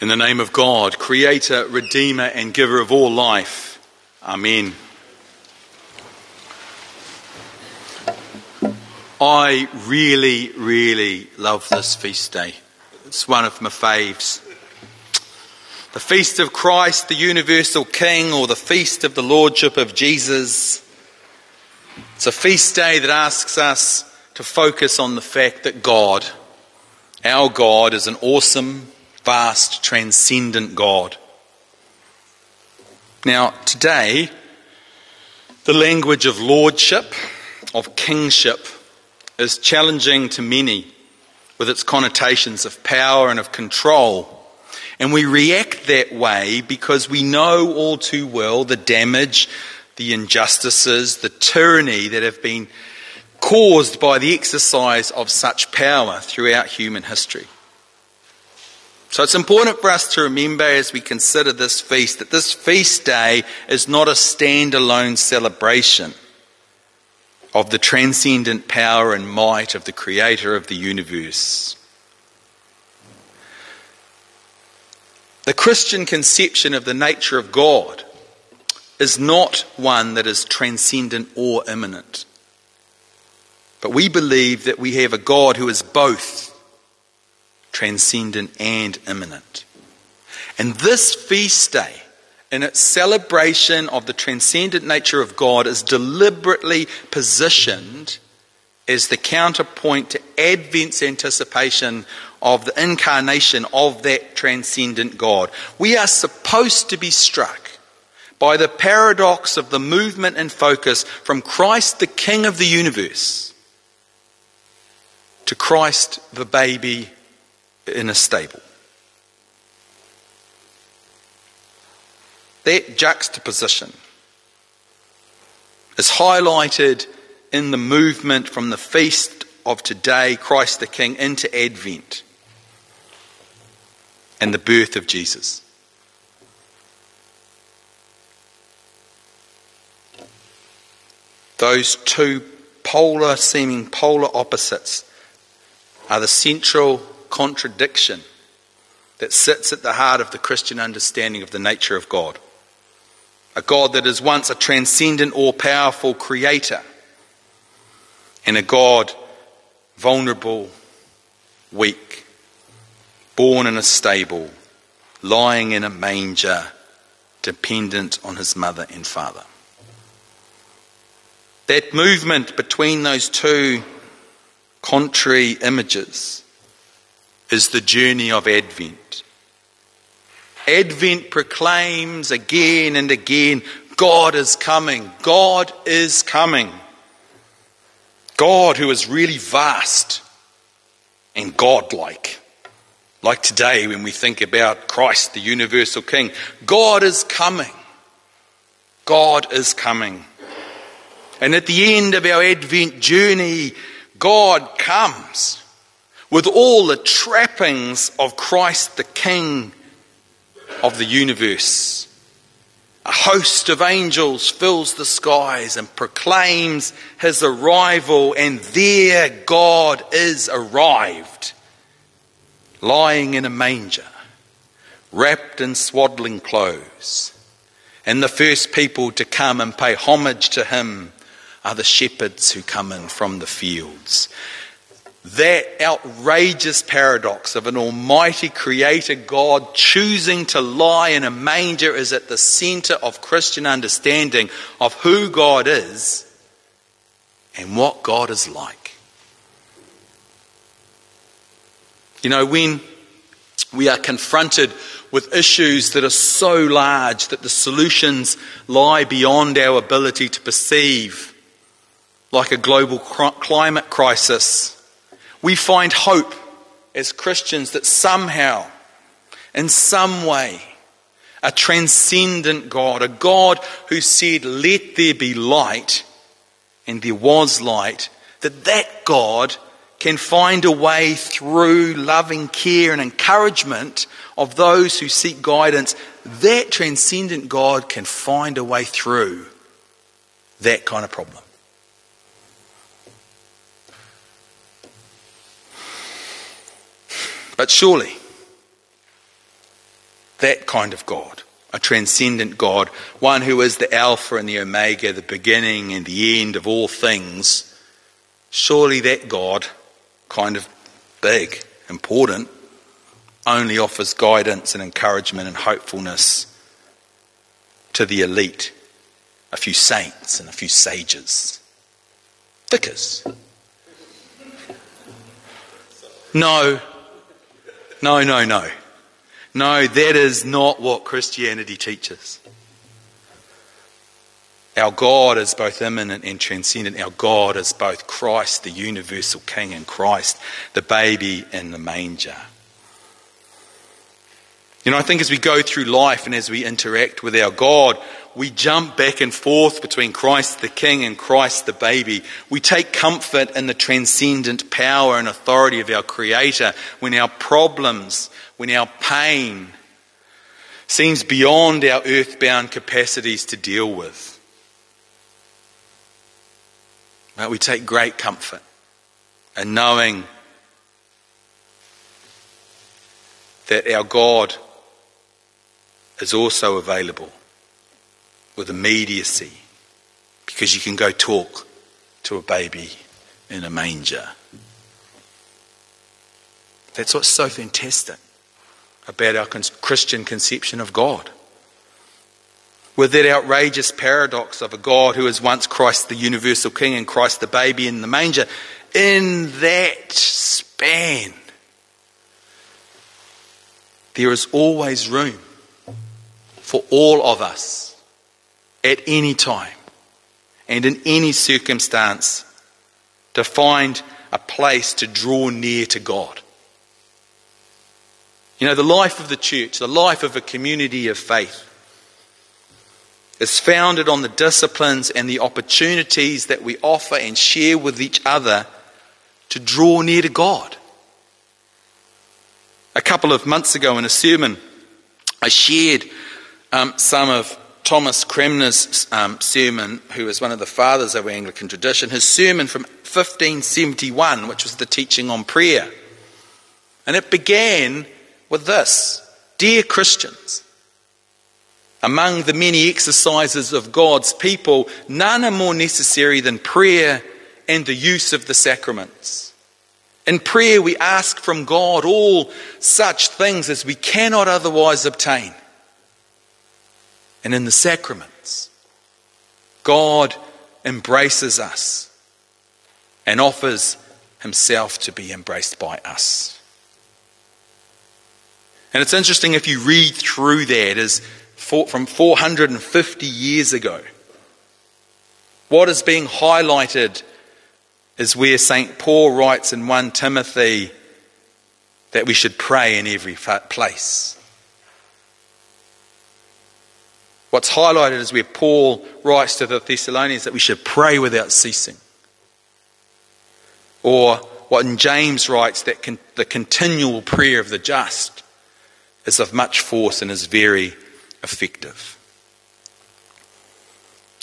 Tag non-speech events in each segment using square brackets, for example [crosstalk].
In the name of God, Creator, Redeemer, and Giver of all life. Amen. I really, really love this feast day. It's one of my faves. The feast of Christ, the universal King, or the feast of the Lordship of Jesus. It's a feast day that asks us to focus on the fact that God, our God, is an awesome, vast, transcendent God. Now, today, the language of lordship, of kingship, is challenging to many with its connotations of power and of control. And we react that way because we know all too well the damage, the injustices, the tyranny that have been caused by the exercise of such power throughout human history. So it's important for us to remember as we consider this feast that this feast day is not a standalone celebration of the transcendent power and might of the Creator of the universe. The Christian conception of the nature of God is not one that is transcendent or immanent. But we believe that we have a God who is both transcendent and immanent. And this feast day, in its celebration of the transcendent nature of God, is deliberately positioned as the counterpoint to Advent's anticipation of the incarnation of that transcendent God. We are supposed to be struck by the paradox of the movement and focus from Christ, the King of the universe, to Christ, the baby in a stable. That juxtaposition is highlighted in the movement from the feast of today, Christ the King, into Advent and the birth of Jesus. Those two polar, seeming polar opposites are the central contradiction that sits at the heart of the Christian understanding of the nature of God. A God that is once a transcendent, all powerful creator, and a God vulnerable, weak, born in a stable, lying in a manger, dependent on his mother and father. That movement between those two contrary images is the journey of Advent. Advent proclaims again and again God is coming. God is coming. God who is really vast and godlike. Like today when we think about Christ, the universal King. God is coming. God is coming. And at the end of our Advent journey, God comes with all the trappings of Christ the King of the universe. A host of angels fills the skies and proclaims his arrival, and there God is arrived, lying in a manger, wrapped in swaddling clothes. And the first people to come and pay homage to him are the shepherds who come in from the fields. That outrageous paradox of an almighty creator God choosing to lie in a manger is at the center of Christian understanding of who God is and what God is like. You know, when we are confronted with issues that are so large that the solutions lie beyond our ability to perceive, like a global climate crisis, we find hope as Christians that somehow, in some way, a transcendent God, a God who said, Let there be light, and there was light, that that God can find a way through loving care and encouragement of those who seek guidance. That transcendent God can find a way through that kind of problem. But surely, That kind of God, a transcendent God, one who is the Alpha and the Omega, the beginning and the end of all things. Surely that God, kind of big, important, only offers guidance and encouragement and hopefulness to the elite, a few saints and a few sages. Vicars. No, no, no, no. No, that is not what Christianity teaches. Our God is both immanent and transcendent. Our God is both Christ, the universal King, and Christ, the baby in the manger. You know, I think as we go through life and as we interact with our God, we jump back and forth between Christ the King and Christ the baby. We take comfort in the transcendent power and authority of our Creator when our problems, when our pain seems beyond our earthbound capacities to deal with. Right? We take great comfort in knowing that our God is also available with immediacy because you can go talk to a baby in a manger. That's what's so fantastic about our Christian conception of God. With that outrageous paradox of a God who is once Christ the universal King and Christ the baby in the manger, in that span, there is always room for all of us at any time and in any circumstance to find a place to draw near to God. You know, the life of the church, the life of a community of faith, is founded on the disciplines and the opportunities that we offer and share with each other to draw near to God. A couple of months ago in a sermon, I shared um, some of Thomas Cranmer's um, sermon, was one of the fathers of Anglican tradition, his sermon from 1571, which was the teaching on prayer. And it began with this Dear Christians, among the many exercises of God's people, none are more necessary than prayer and the use of the sacraments. In prayer, we ask from God all such things as we cannot otherwise obtain. And in the sacraments, God embraces us and offers himself to be embraced by us. And it's interesting if you read through that as from 450 years ago. What is being highlighted is where St. Paul writes in 1 Timothy that we should pray in every place. What's highlighted is where Paul writes to the Thessalonians that we should pray without ceasing. Or what in James writes that con- the continual prayer of the just is of much force and is very effective.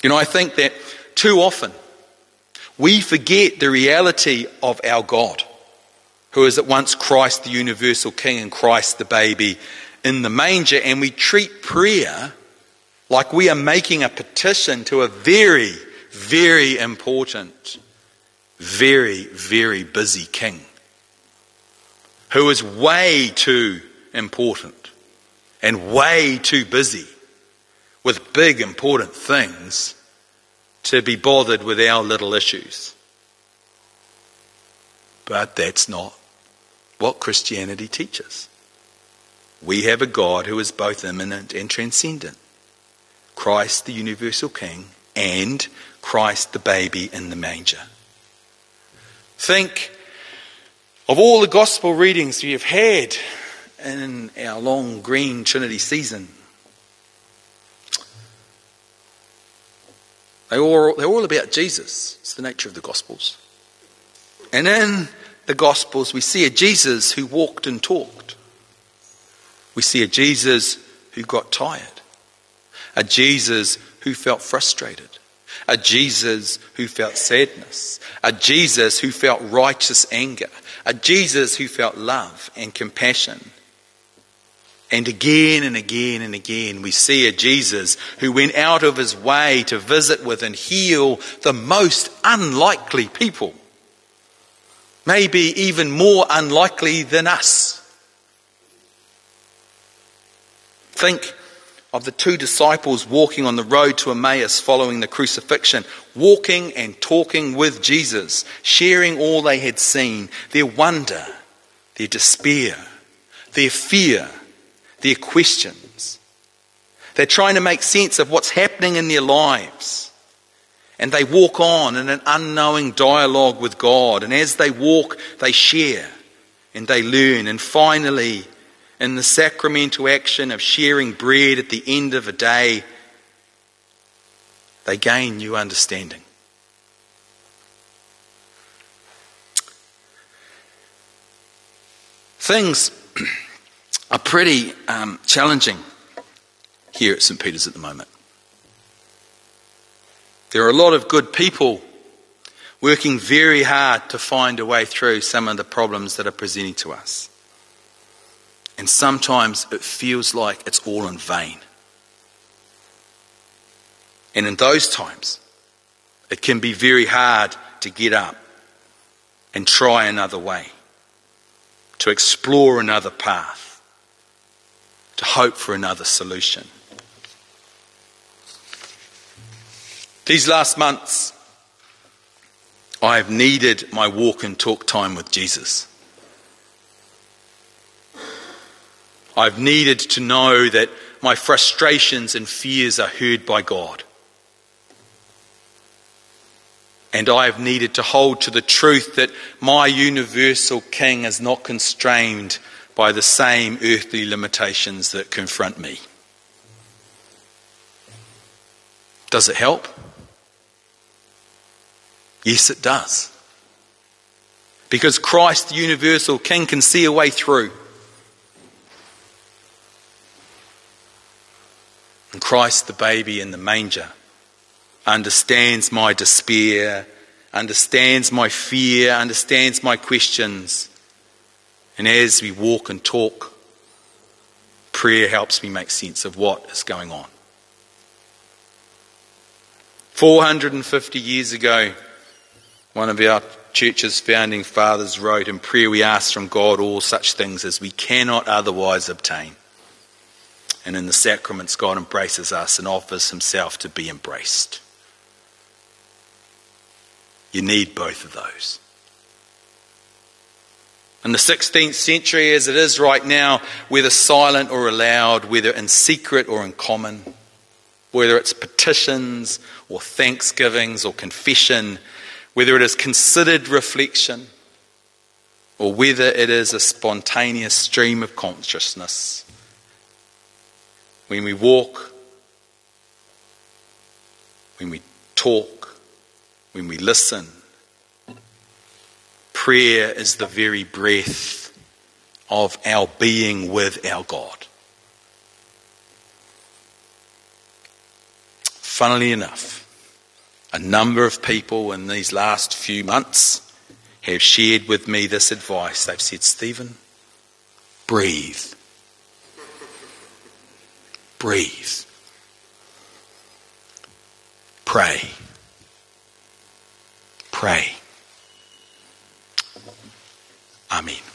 You know, I think that too often we forget the reality of our God, who is at once Christ the universal King and Christ the baby in the manger, and we treat prayer like we are making a petition to a very, very important, very, very busy king who is way too important and way too busy with big, important things to be bothered with our little issues. But that's not what Christianity teaches. We have a God who is both immanent and transcendent. Christ the universal King, and Christ the baby in the manger. Think of all the gospel readings we have had in our long green Trinity season. They all, they're all about Jesus. It's the nature of the Gospels. And in the Gospels, we see a Jesus who walked and talked. We see a Jesus who got tired a Jesus who felt frustrated, a Jesus who felt sadness, a Jesus who felt righteous anger, a Jesus who felt love and compassion. And again and again and again, we see a Jesus who went out of his way to visit with and heal the most unlikely people. Maybe even more unlikely than us. Think of the two disciples walking on the road to Emmaus following the crucifixion, walking and talking with Jesus, sharing all they had seen, their wonder, their despair, their fear their questions. They're trying to make sense of what's happening in their lives. And they walk on in an unknowing dialogue with God. And as they walk, they share and they learn. And finally, in the sacramental action of sharing bread at the end of a day, they gain new understanding. Things [clears throat] are pretty um, challenging here at St. Peter's at the moment. There are a lot of good people working very hard to find a way through some of the problems that are presenting to us. And sometimes it feels like it's all in vain. And in those times, it can be very hard to get up and try another way, to explore another path to hope for another solution. These last months, I have needed my walk and talk time with Jesus. I've needed to know that my frustrations and fears are heard by God. And I have needed to hold to the truth that my universal King is not constrained by the same earthly limitations that confront me. Does it help? Yes, it does. Because Christ, the universal King, can see a way through. And Christ, the baby in the manger, understands my despair, understands my fear, understands my questions and as we walk and talk, prayer helps me make sense of what is going on. 450 years ago, one of our church's founding fathers wrote, In prayer we ask from God all such things as we cannot otherwise obtain. And in the sacraments, God embraces us and offers himself to be embraced. You need both of those. In the 16th century, as it is right now, whether silent or aloud, whether in secret or in common, whether it's petitions or thanksgivings or confession, whether it is considered reflection or whether it is a spontaneous stream of consciousness, when we walk, when we talk, when we listen, prayer is the very breath of our being with our God. Funnily enough, a number of people in these last few months have shared with me this advice. They've said, Stephen, breathe. Breathe. Pray. Pray. Amen.